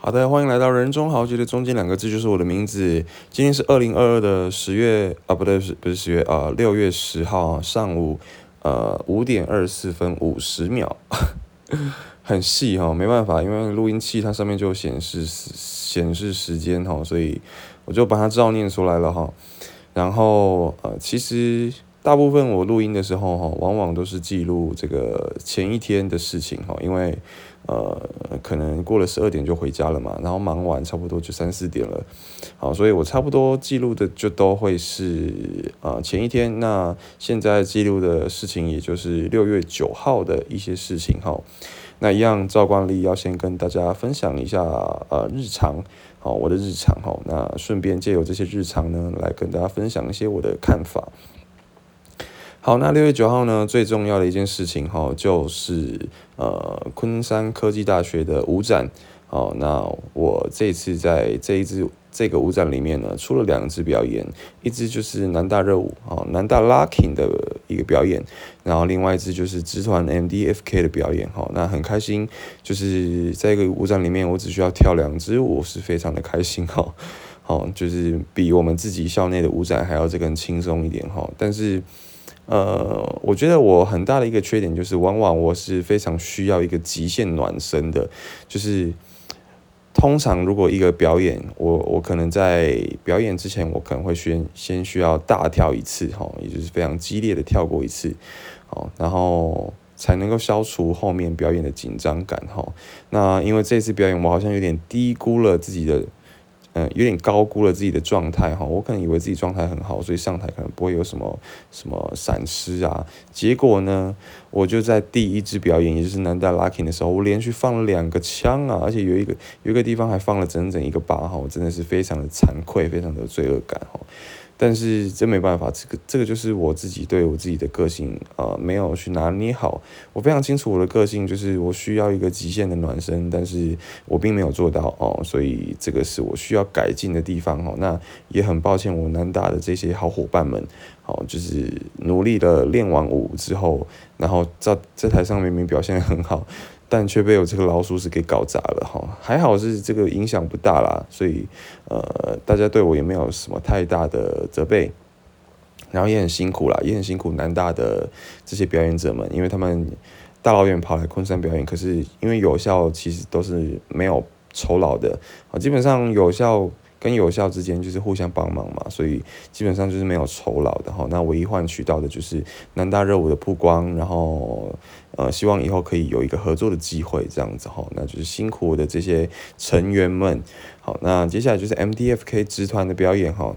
好的，欢迎来到人中豪杰的中间两个字就是我的名字。今天是二零二二的十月啊，不对，是不是十月啊？六月十号上午呃五点二十四分五十秒，很细哈，没办法，因为录音器它上面就显示显示时间哈，所以我就把它照念出来了哈。然后呃，其实。大部分我录音的时候哈，往往都是记录这个前一天的事情哈，因为呃可能过了十二点就回家了嘛，然后忙完差不多就三四点了，好，所以我差不多记录的就都会是呃前一天，那现在记录的事情也就是六月九号的一些事情哈，那一样照惯例要先跟大家分享一下呃日常，好我的日常哈，那顺便借由这些日常呢来跟大家分享一些我的看法。好，那六月九号呢，最重要的一件事情哈，就是呃，昆山科技大学的舞展。好，那我这次在这一支这个舞展里面呢，出了两支表演，一支就是南大热舞，哦，南大 locking 的一个表演，然后另外一支就是直团 MDFK 的表演，哈，那很开心，就是在一个舞展里面，我只需要跳两支舞，是非常的开心，哈，好，就是比我们自己校内的舞展还要这个轻松一点，哈，但是。呃，我觉得我很大的一个缺点就是，往往我是非常需要一个极限暖身的，就是通常如果一个表演，我我可能在表演之前，我可能会先先需要大跳一次哈，也就是非常激烈的跳过一次，好，然后才能够消除后面表演的紧张感哈。那因为这次表演，我好像有点低估了自己的。有点高估了自己的状态哈，我可能以为自己状态很好，所以上台可能不会有什么什么闪失啊。结果呢，我就在第一支表演，也就是南大 lucking 的时候，我连续放了两个枪啊，而且有一个有一个地方还放了整整一个八号，我真的是非常的惭愧，非常的罪恶感哈。但是真没办法，这个这个就是我自己对我自己的个性啊，没有去拿捏好。我非常清楚我的个性，就是我需要一个极限的暖身，但是我并没有做到哦，所以这个是我需要改进的地方哦。那也很抱歉，我南大的这些好伙伴们，好，就是努力的练完舞之后，然后在在台上明明表现很好。但却被我这个老鼠屎给搞砸了哈，还好是这个影响不大啦，所以呃大家对我也没有什么太大的责备，然后也很辛苦啦，也很辛苦南大的这些表演者们，因为他们大老远跑来昆山表演，可是因为有效其实都是没有酬劳的啊，基本上有效。跟有效之间就是互相帮忙嘛，所以基本上就是没有酬劳的哈。那唯一换取到的就是南大热舞的曝光，然后呃，希望以后可以有一个合作的机会这样子哈。那就是辛苦我的这些成员们。好，那接下来就是 MDFK 直团的表演哈。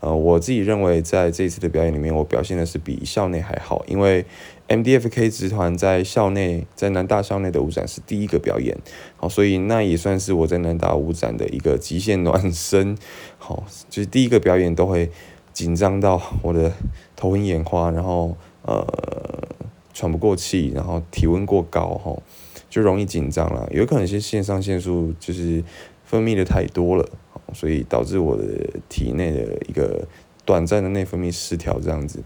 呃，我自己认为在这一次的表演里面，我表现的是比校内还好，因为 MDFK 集团在校内，在南大校内的舞展是第一个表演，好，所以那也算是我在南大舞展的一个极限暖身，好，就是第一个表演都会紧张到我的头晕眼花，然后呃喘不过气，然后体温过高，哈，就容易紧张了，有可能是肾上腺素就是分泌的太多了。所以导致我的体内的一个短暂的内分泌失调，这样子。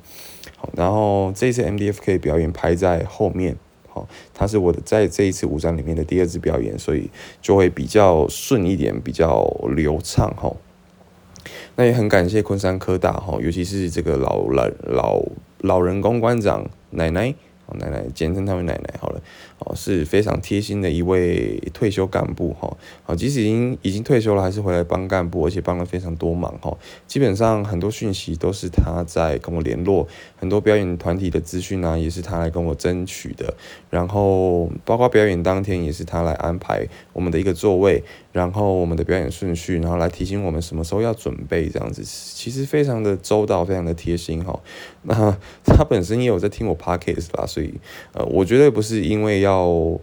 好，然后这次 MDFK 表演排在后面，好，它是我的在这一次舞展里面的第二次表演，所以就会比较顺一点，比较流畅哈。那也很感谢昆山科大哈，尤其是这个老老老老人公关长奶奶。奶奶，简称他们奶奶好了，哦，是非常贴心的一位退休干部哈，好，即使已经已经退休了，还是回来帮干部，而且帮了非常多忙哈。基本上很多讯息都是他在跟我联络，很多表演团体的资讯呢，也是他来跟我争取的。然后包括表演当天，也是他来安排我们的一个座位，然后我们的表演顺序，然后来提醒我们什么时候要准备这样子，其实非常的周到，非常的贴心哈。那他本身也有在听我 podcast 啦，所以呃，我觉得不是因为要要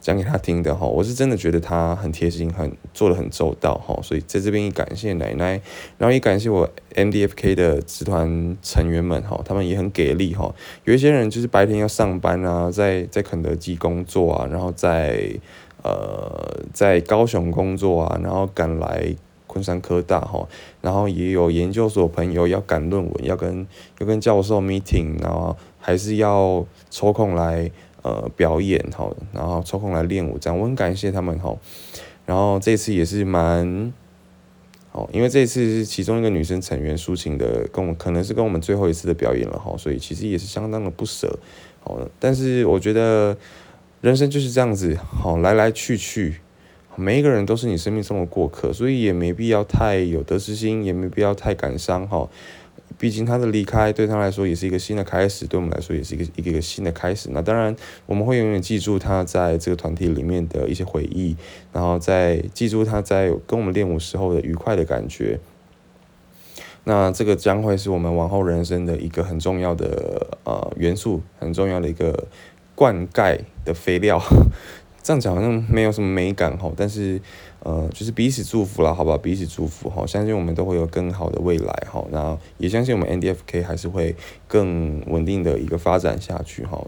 讲给他听的哈，我是真的觉得他很贴心，很做的很周到哈，所以在这边也感谢奶奶，然后也感谢我 MDFK 的集团成员们哈，他们也很给力哈。有一些人就是白天要上班啊，在在肯德基工作啊，然后在呃在高雄工作啊，然后赶来。昆山科大哈，然后也有研究所朋友要赶论文，要跟要跟教授 meeting，然后还是要抽空来呃表演哈，然后抽空来练舞，这样我很感谢他们哈。然后这次也是蛮，哦，因为这次是其中一个女生成员抒情的，跟我们可能是跟我们最后一次的表演了哈，所以其实也是相当的不舍，好，但是我觉得人生就是这样子，好，来来去去，每一个人都是你生命中的过客，所以也没必要太有得失心，也没必要太感伤哈。毕竟他的离开对他来说也是一个新的开始，对我们来说也是一个一个一个新的开始。那当然我们会永远记住他在这个团体里面的一些回忆，然后再记住他在跟我们练舞时候的愉快的感觉。那这个将会是我们往后人生的一个很重要的呃元素，很重要的一个灌溉的肥料。这样讲好像没有什么美感哈，但是。呃，就是彼此祝福了，好吧？彼此祝福哈，相信我们都会有更好的未来哈。那也相信我们 N D F K 还是会更稳定的一个发展下去哈。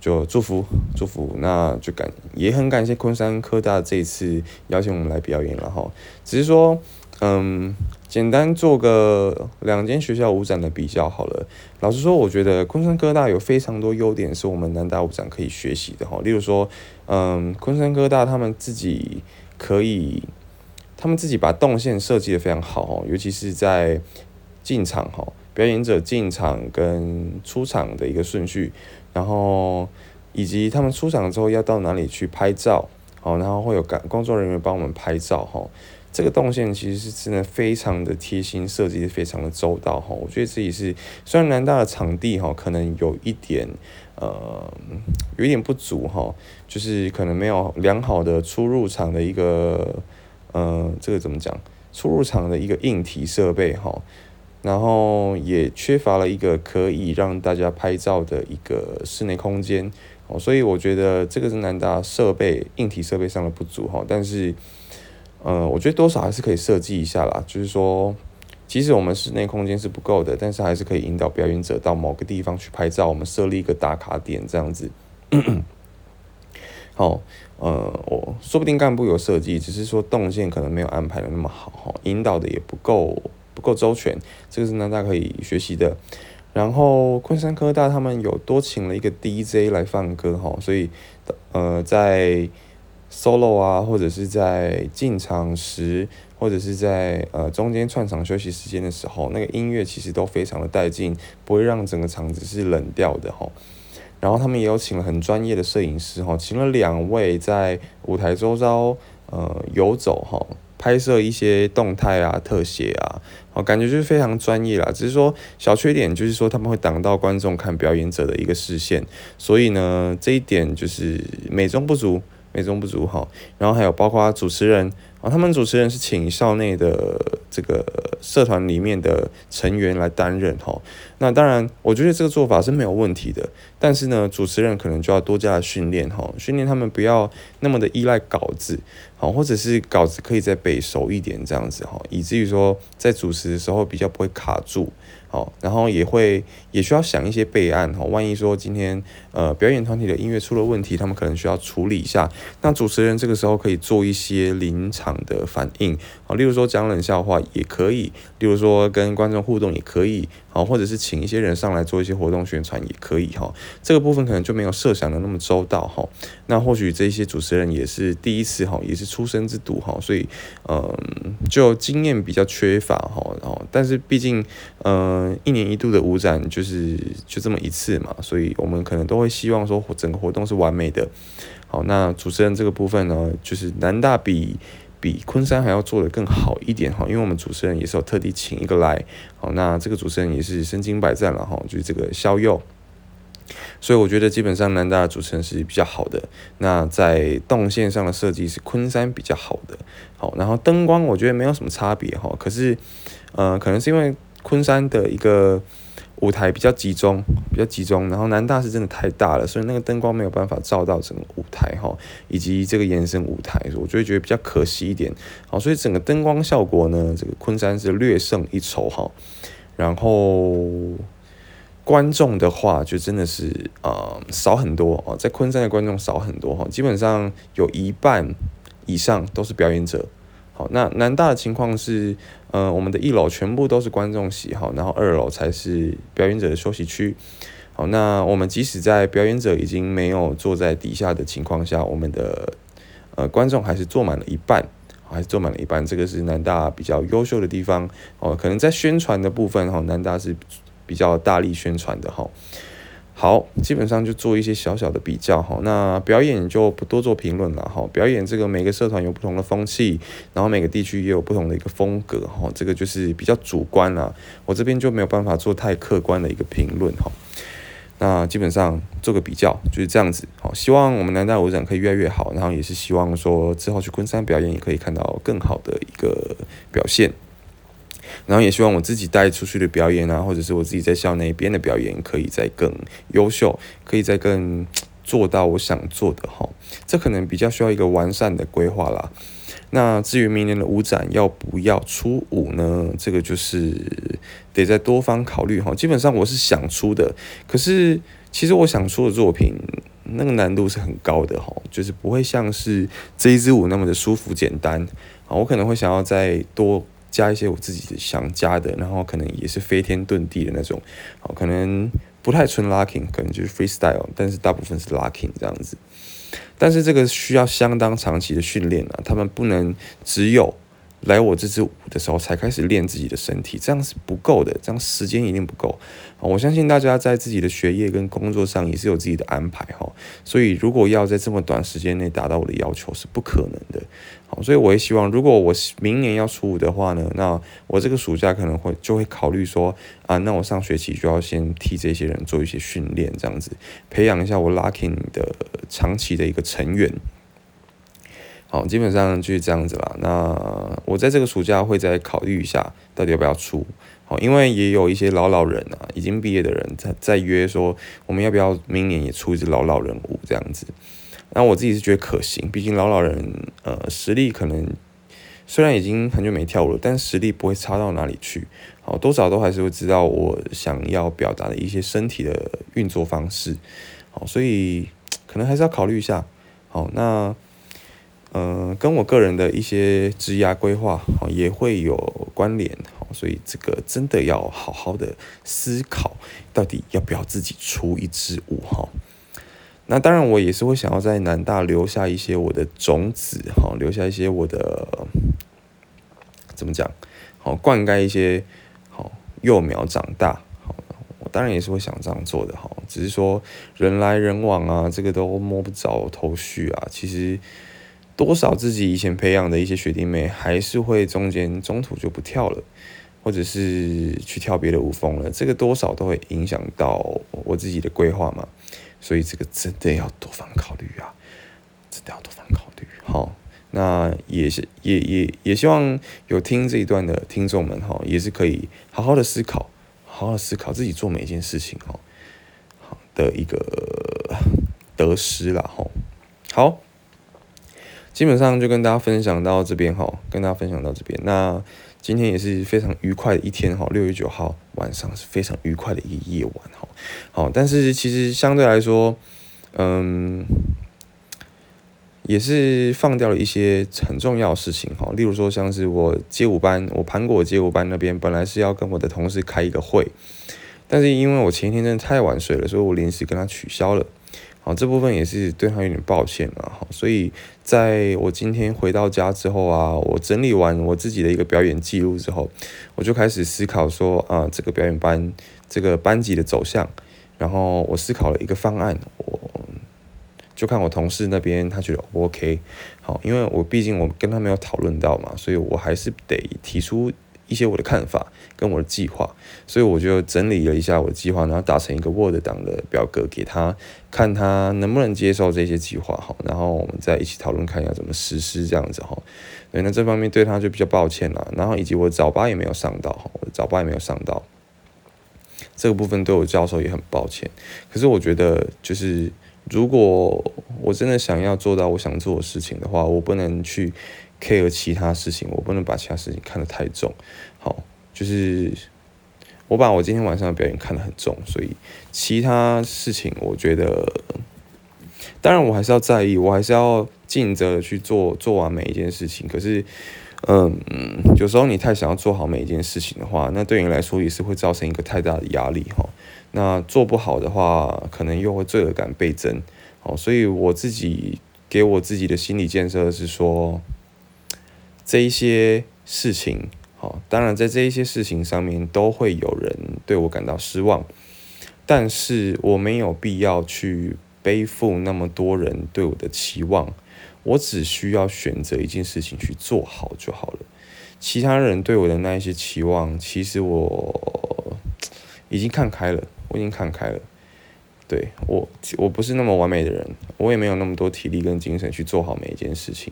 就祝福祝福，那就感也很感谢昆山科大这一次邀请我们来表演了哈。只是说，嗯，简单做个两间学校舞展的比较好了。老实说，我觉得昆山科大有非常多优点是我们南大舞展可以学习的哈。例如说，嗯，昆山科大他们自己。可以，他们自己把动线设计的非常好哦，尤其是在进场哈，表演者进场跟出场的一个顺序，然后以及他们出场之后要到哪里去拍照，好，然后会有感工作人员帮我们拍照哈，这个动线其实是真的非常的贴心，设计的非常的周到哈，我觉得自己是虽然南大的场地哈可能有一点。呃，有一点不足哈，就是可能没有良好的出入场的一个，呃，这个怎么讲？出入场的一个硬体设备哈，然后也缺乏了一个可以让大家拍照的一个室内空间哦，所以我觉得这个是南大设备硬体设备上的不足哈，但是，呃，我觉得多少还是可以设计一下啦，就是说。即使我们室内空间是不够的，但是还是可以引导表演者到某个地方去拍照。我们设立一个打卡点，这样子。好，呃，我说不定干部有设计，只是说动线可能没有安排的那么好，引导的也不够不够周全。这个是大家可以学习的。然后昆山科大他们有多请了一个 DJ 来放歌，哈，所以呃，在 solo 啊，或者是在进场时。或者是在呃中间串场休息时间的时候，那个音乐其实都非常的带劲，不会让整个场子是冷掉的哈。然后他们也有请了很专业的摄影师哈，请了两位在舞台周遭呃游走哈，拍摄一些动态啊、特写啊，哦感觉就是非常专业啦。只是说小缺点就是说他们会挡到观众看表演者的一个视线，所以呢这一点就是美中不足，美中不足哈。然后还有包括主持人。啊，他们主持人是请校内的这个社团里面的成员来担任哈。那当然，我觉得这个做法是没有问题的。但是呢，主持人可能就要多加训练哈，训练他们不要那么的依赖稿子，好，或者是稿子可以再背熟一点这样子哈，以至于说在主持的时候比较不会卡住。好，然后也会也需要想一些备案哈，万一说今天呃表演团体的音乐出了问题，他们可能需要处理一下，那主持人这个时候可以做一些临场的反应，例如说讲冷笑话也可以，例如说跟观众互动也可以。好，或者是请一些人上来做一些活动宣传也可以哈，这个部分可能就没有设想的那么周到哈。那或许这些主持人也是第一次哈，也是出生之犊哈，所以嗯，就经验比较缺乏哈。然后，但是毕竟嗯，一年一度的舞展就是就这么一次嘛，所以我们可能都会希望说整个活动是完美的。好，那主持人这个部分呢，就是南大比。比昆山还要做的更好一点哈，因为我们主持人也是有特地请一个来，好，那这个主持人也是身经百战了哈，就是这个肖佑，所以我觉得基本上南大的主持人是比较好的，那在动线上的设计是昆山比较好的，好，然后灯光我觉得没有什么差别哈，可是，呃，可能是因为昆山的一个。舞台比较集中，比较集中，然后南大是真的太大了，所以那个灯光没有办法照到整个舞台哈，以及这个延伸舞台，我就会觉得比较可惜一点。好，所以整个灯光效果呢，这个昆山是略胜一筹哈。然后观众的话，就真的是呃少很多哦，在昆山的观众少很多哈，基本上有一半以上都是表演者。好，那南大的情况是，呃，我们的一楼全部都是观众席，好，然后二楼才是表演者的休息区。好，那我们即使在表演者已经没有坐在底下的情况下，我们的呃，观众还是坐满了一半，还是坐满了一半，这个是南大比较优秀的地方哦。可能在宣传的部分哈，南大是比较大力宣传的哈。好，基本上就做一些小小的比较哈。那表演就不多做评论了哈。表演这个每个社团有不同的风气，然后每个地区也有不同的一个风格哈。这个就是比较主观啦，我这边就没有办法做太客观的一个评论哈。那基本上做个比较就是这样子好。希望我们南大舞展可以越来越好，然后也是希望说之后去昆山表演也可以看到更好的一个表现。然后也希望我自己带出去的表演啊，或者是我自己在校内边的表演，可以再更优秀，可以再更做到我想做的哈。这可能比较需要一个完善的规划啦。那至于明年的舞展要不要出舞呢？这个就是得再多方考虑哈。基本上我是想出的，可是其实我想出的作品那个难度是很高的哈，就是不会像是这一支舞那么的舒服简单啊。我可能会想要再多。加一些我自己想加的，然后可能也是飞天遁地的那种，好，可能不太纯 locking，可能就是 freestyle，但是大部分是 locking 这样子。但是这个需要相当长期的训练啊，他们不能只有来我这支舞的时候才开始练自己的身体，这样是不够的，这样时间一定不够。我相信大家在自己的学业跟工作上也是有自己的安排哈，所以如果要在这么短时间内达到我的要求是不可能的。好，所以我也希望，如果我明年要出舞的话呢，那我这个暑假可能会就会考虑说啊，那我上学期就要先替这些人做一些训练，这样子培养一下我 locking 的长期的一个成员。好，基本上就是这样子啦。那我在这个暑假会再考虑一下，到底要不要出。好，因为也有一些老老人啊，已经毕业的人在在约说，我们要不要明年也出一支老老人舞这样子。那我自己是觉得可行，毕竟老老人呃实力可能虽然已经很久没跳舞了，但实力不会差到哪里去。好，多少都还是会知道我想要表达的一些身体的运作方式。好，所以可能还是要考虑一下。好，那。呃，跟我个人的一些职涯规划，也会有关联，所以这个真的要好好的思考，到底要不要自己出一支舞哈。那当然，我也是会想要在南大留下一些我的种子，哈，留下一些我的怎么讲，好灌溉一些好幼苗长大，好，我当然也是会想这样做的哈，只是说人来人往啊，这个都摸不着头绪啊，其实。多少自己以前培养的一些学弟妹，还是会中间中途就不跳了，或者是去跳别的舞风了，这个多少都会影响到我自己的规划嘛，所以这个真的要多方考虑啊，真的要多方考虑。好，那也是也也也希望有听这一段的听众们哈，也是可以好好的思考，好好思考自己做每一件事情哈，好的一个得失了哈，好。基本上就跟大家分享到这边哈，跟大家分享到这边。那今天也是非常愉快的一天哈，六月九号晚上是非常愉快的一个夜晚哈。好，但是其实相对来说，嗯，也是放掉了一些很重要的事情哈。例如说，像是我街舞班，我盘果街舞班那边本来是要跟我的同事开一个会，但是因为我前一天真的太晚睡了，所以我临时跟他取消了。好，这部分也是对他有点抱歉了哈。所以在我今天回到家之后啊，我整理完我自己的一个表演记录之后，我就开始思考说啊，这个表演班这个班级的走向，然后我思考了一个方案，我就看我同事那边他觉得 OK，好，因为我毕竟我跟他没有讨论到嘛，所以我还是得提出。一些我的看法跟我的计划，所以我就整理了一下我的计划，然后打成一个 Word 档的表格给他看，他能不能接受这些计划哈，然后我们再一起讨论看要怎么实施这样子哈。对，那这方面对他就比较抱歉了，然后以及我早八也没有上到哈，我早八也没有上到，这个部分对我教授也很抱歉。可是我觉得就是如果我真的想要做到我想做的事情的话，我不能去。Care 其他事情，我不能把其他事情看得太重。好，就是我把我今天晚上的表演看得很重，所以其他事情我觉得，当然我还是要在意，我还是要尽责的去做做完每一件事情。可是，嗯，有时候你太想要做好每一件事情的话，那对你来说也是会造成一个太大的压力哈。那做不好的话，可能又会罪恶感倍增。好，所以我自己。给我自己的心理建设是说，这一些事情，好，当然在这一些事情上面都会有人对我感到失望，但是我没有必要去背负那么多人对我的期望，我只需要选择一件事情去做好就好了。其他人对我的那一些期望，其实我已经看开了，我已经看开了。对我，我不是那么完美的人，我也没有那么多体力跟精神去做好每一件事情。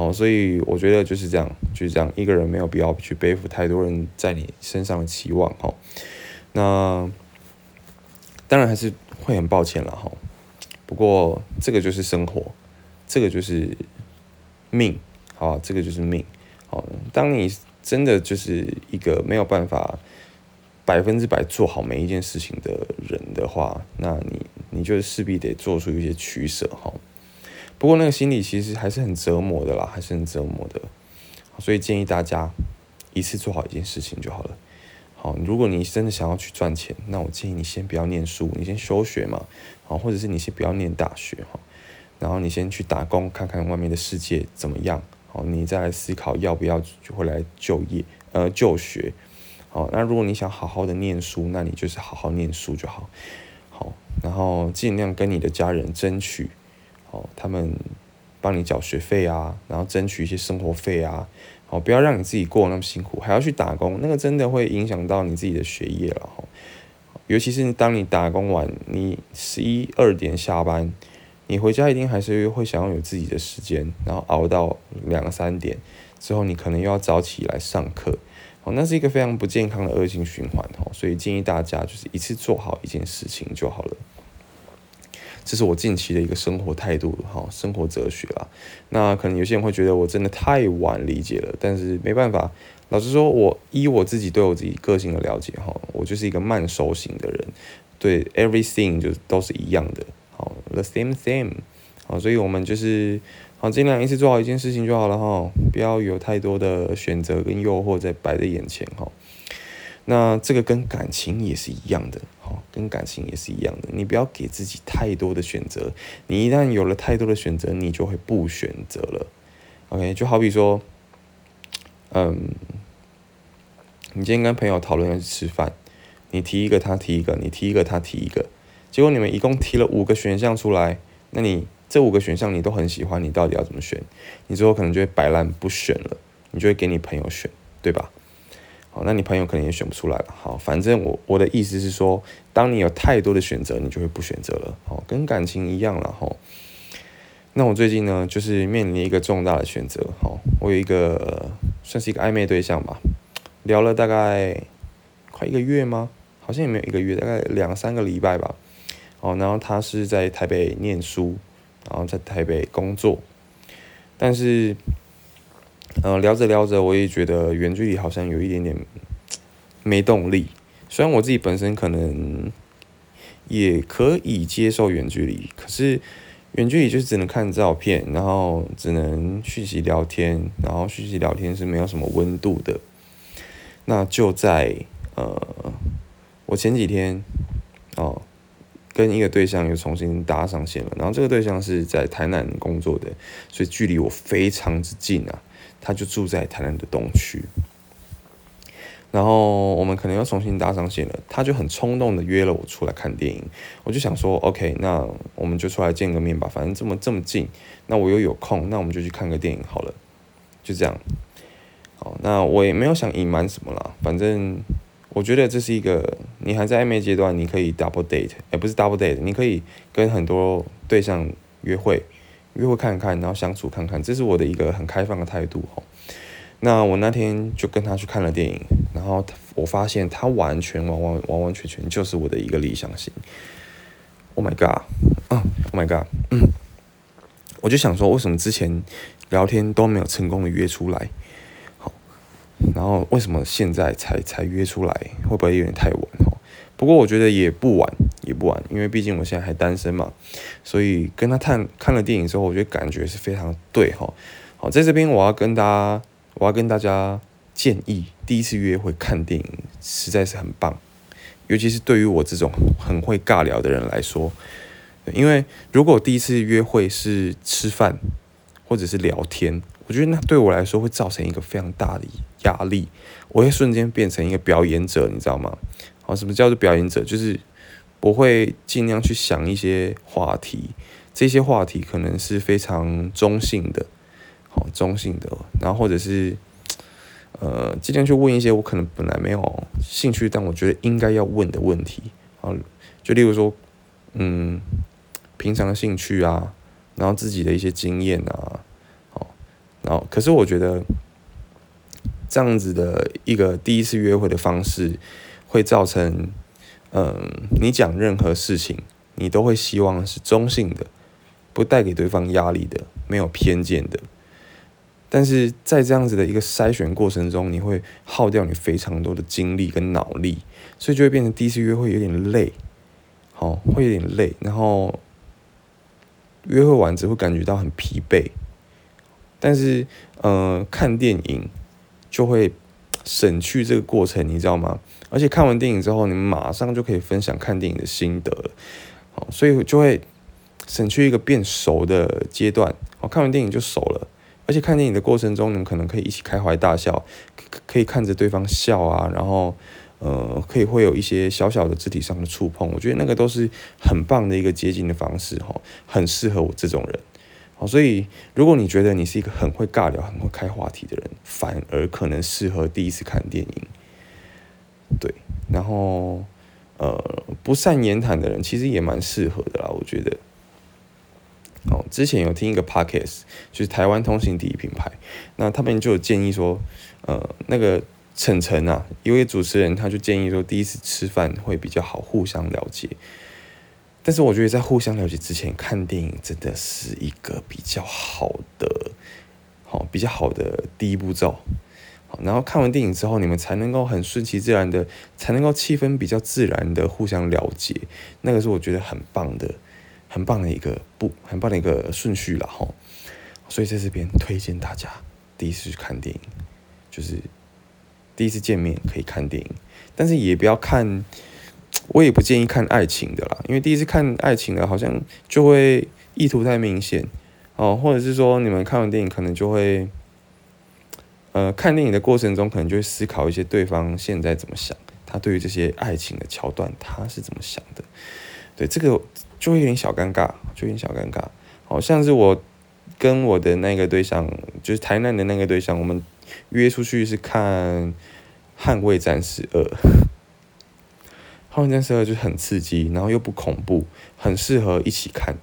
哦，所以我觉得就是这样，就是这样，一个人没有必要去背负太多人在你身上的期望。哈，那当然还是会很抱歉了。哈，不过这个就是生活，这个就是命。好，这个就是命。好，当你真的就是一个没有办法。百分之百做好每一件事情的人的话，那你你就势必得做出一些取舍哈。不过那个心理其实还是很折磨的啦，还是很折磨的。所以建议大家一次做好一件事情就好了。好，如果你真的想要去赚钱，那我建议你先不要念书，你先休学嘛。好，或者是你先不要念大学哈，然后你先去打工看看外面的世界怎么样。好，你再来思考要不要回来就业呃就学。好，那如果你想好好的念书，那你就是好好念书就好。好，然后尽量跟你的家人争取，哦，他们帮你缴学费啊，然后争取一些生活费啊。哦，不要让你自己过那么辛苦，还要去打工，那个真的会影响到你自己的学业了哈。尤其是当你打工完，你十一二点下班，你回家一定还是会想要有自己的时间，然后熬到两三点之后，你可能又要早起来上课。哦，那是一个非常不健康的恶性循环哦，所以建议大家就是一次做好一件事情就好了。这是我近期的一个生活态度哈，生活哲学啦。那可能有些人会觉得我真的太晚理解了，但是没办法，老实说，我依我自己对我自己个性的了解哈，我就是一个慢熟型的人，对 everything 就都是一样的，好，the same same，好，所以我们就是。好，尽量一次做好一件事情就好了哈，不要有太多的选择跟诱惑在摆在眼前哈。那这个跟感情也是一样的，跟感情也是一样的，你不要给自己太多的选择，你一旦有了太多的选择，你就会不选择了。OK，就好比说，嗯，你今天跟朋友讨论要去吃饭，你提一个，他提一个，你提一个，他提一个，结果你们一共提了五个选项出来，那你。这五个选项你都很喜欢，你到底要怎么选？你最后可能就会摆烂不选了，你就会给你朋友选，对吧？好，那你朋友可能也选不出来了。好，反正我我的意思是说，当你有太多的选择，你就会不选择了。好，跟感情一样了哈。那我最近呢，就是面临一个重大的选择。好，我有一个算是一个暧昧对象吧，聊了大概快一个月吗？好像也没有一个月，大概两三个礼拜吧。哦，然后他是在台北念书。然后在台北工作，但是，嗯，聊着聊着，我也觉得远距离好像有一点点没动力。虽然我自己本身可能也可以接受远距离，可是远距离就是只能看照片，然后只能讯息聊天，然后讯息聊天是没有什么温度的。那就在呃，我前几天哦。跟一个对象又重新搭上线了，然后这个对象是在台南工作的，所以距离我非常之近啊。他就住在台南的东区，然后我们可能要重新搭上线了，他就很冲动的约了我出来看电影。我就想说，OK，那我们就出来见个面吧，反正这么这么近，那我又有空，那我们就去看个电影好了，就这样。好，那我也没有想隐瞒什么啦，反正。我觉得这是一个你还在暧昧阶段，你可以 double date，哎，不是 double date，你可以跟很多对象约会，约会看看，然后相处看看，这是我的一个很开放的态度哈。那我那天就跟他去看了电影，然后我发现他完全完完完完全全就是我的一个理想型。Oh my god，啊，Oh my god，我就想说，为什么之前聊天都没有成功的约出来？好然后为什么现在才才约出来？会不会有点太晚哈？不过我觉得也不晚，也不晚，因为毕竟我现在还单身嘛。所以跟他看看了电影之后，我觉得感觉是非常对哈。好，在这边我要跟大家，我要跟大家建议，第一次约会看电影实在是很棒，尤其是对于我这种很会尬聊的人来说，因为如果第一次约会是吃饭或者是聊天，我觉得那对我来说会造成一个非常大的压力，我会瞬间变成一个表演者，你知道吗？好，什么叫做表演者？就是我会尽量去想一些话题，这些话题可能是非常中性的，好，中性的，然后或者是呃，尽量去问一些我可能本来没有兴趣，但我觉得应该要问的问题，好，就例如说，嗯。平常的兴趣啊，然后自己的一些经验啊，好，然后可是我觉得这样子的一个第一次约会的方式，会造成，嗯，你讲任何事情，你都会希望是中性的，不带给对方压力的，没有偏见的。但是在这样子的一个筛选过程中，你会耗掉你非常多的精力跟脑力，所以就会变成第一次约会有点累，好，会有点累，然后。约会完之后感觉到很疲惫，但是，呃，看电影就会省去这个过程，你知道吗？而且看完电影之后，你们马上就可以分享看电影的心得，好，所以就会省去一个变熟的阶段。好，看完电影就熟了，而且看电影的过程中，你们可能可以一起开怀大笑，可以看着对方笑啊，然后。呃，可以会有一些小小的肢体上的触碰，我觉得那个都是很棒的一个接近的方式哈，很适合我这种人。好，所以如果你觉得你是一个很会尬聊、很会开话题的人，反而可能适合第一次看电影。对，然后呃，不善言谈的人其实也蛮适合的啦，我觉得。哦，之前有听一个 podcast，就是台湾通行第一品牌，那他们就有建议说，呃，那个。晨晨啊，一位主持人他就建议说，第一次吃饭会比较好，互相了解。但是我觉得在互相了解之前，看电影真的是一个比较好的，好比较好的第一步骤。然后看完电影之后，你们才能够很顺其自然的，才能够气氛比较自然的互相了解。那个是我觉得很棒的，很棒的一个不，很棒的一个顺序了哈。所以在这边推荐大家第一次去看电影，就是。第一次见面可以看电影，但是也不要看，我也不建议看爱情的啦，因为第一次看爱情的，好像就会意图太明显哦，或者是说你们看完电影可能就会，呃，看电影的过程中可能就会思考一些对方现在怎么想，他对于这些爱情的桥段他是怎么想的，对这个就会有点小尴尬，就有点小尴尬，好像是我跟我的那个对象，就是台南的那个对象，我们。约出去是看《捍卫战士二》，《捍卫战士二》就很刺激，然后又不恐怖，很适合一起看。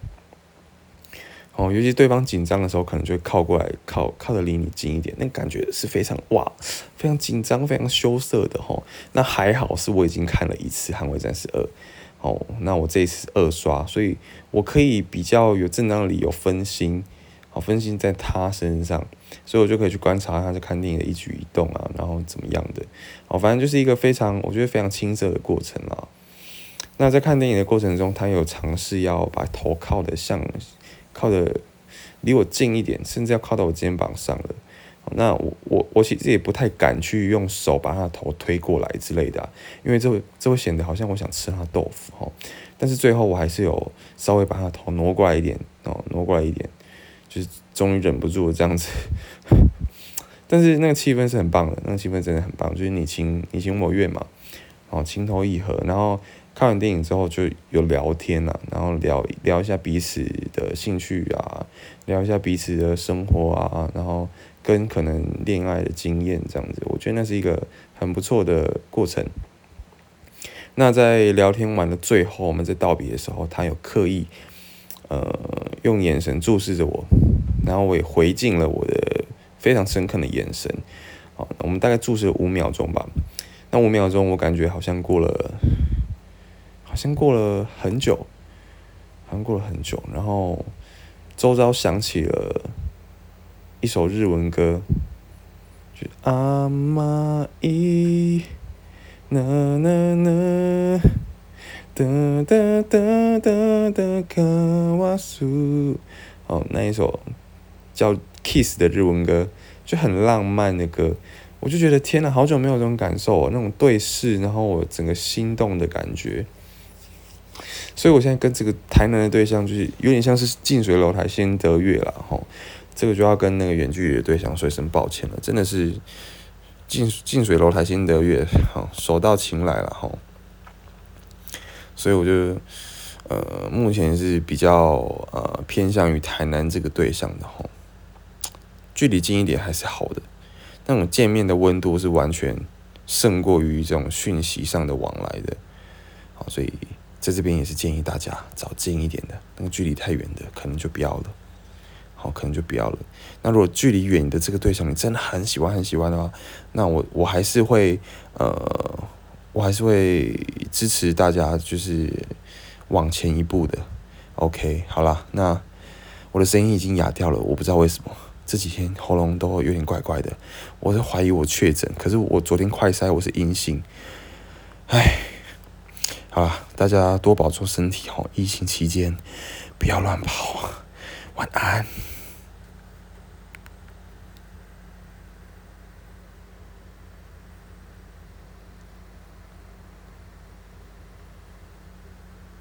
哦，尤其对方紧张的时候，可能就会靠过来，靠靠的离你近一点，那感觉是非常哇，非常紧张、非常羞涩的哈。那还好是我已经看了一次《捍卫战士二》，哦，那我这一次二刷，所以我可以比较有正当的理由分心。好分心在他身上，所以我就可以去观察他在看电影的一举一动啊，然后怎么样的，哦，反正就是一个非常我觉得非常青涩的过程啦。那在看电影的过程中，他有尝试要把头靠的像靠的离我近一点，甚至要靠到我肩膀上了。那我我我其实也不太敢去用手把他的头推过来之类的，因为这会这会显得好像我想吃他豆腐哈。但是最后我还是有稍微把他头挪过来一点哦，挪过来一点。就是终于忍不住这样子，但是那个气氛是很棒的，那个气氛真的很棒，就是你情你情我愿嘛，哦情投意合，然后看完电影之后就有聊天呐，然后聊聊一下彼此的兴趣啊，聊一下彼此的生活啊，然后跟可能恋爱的经验这样子，我觉得那是一个很不错的过程。那在聊天完的最后，我们在道别的时候，他有刻意。呃，用眼神注视着我，然后我也回敬了我的非常深刻的眼神。好，我们大概注视了五秒钟吧。那五秒钟，我感觉好像过了，好像过了很久，好像过了很久。然后周遭响起了一首日文歌，就阿玛伊，呐呐呐。哒哒哒哒哒卡瓦苏，哦，那一首叫《Kiss》的日文歌，就很浪漫的歌，我就觉得天呐，好久没有这种感受，那种对视，然后我整个心动的感觉，所以我现在跟这个台南的对象就是有点像是近水楼台先得月了吼，这个就要跟那个远距离的对象说一声抱歉了，真的是近近水楼台先得月，好手到擒来了吼，所以我就呃目前是比较呃偏向于台南这个对象的吼，距离近一点还是好的，那种见面的温度是完全胜过于这种讯息上的往来的，好，所以在这边也是建议大家找近一点的，那个距离太远的可能就不要了。好，可能就不要了。那如果距离远的这个对象你真的很喜欢很喜欢的话，那我我还是会呃，我还是会支持大家就是往前一步的。OK，好啦，那我的声音已经哑掉了，我不知道为什么这几天喉咙都有点怪怪的，我是怀疑我确诊，可是我昨天快筛我是阴性。唉，啊，大家多保重身体哦，疫情期间不要乱跑。晚安。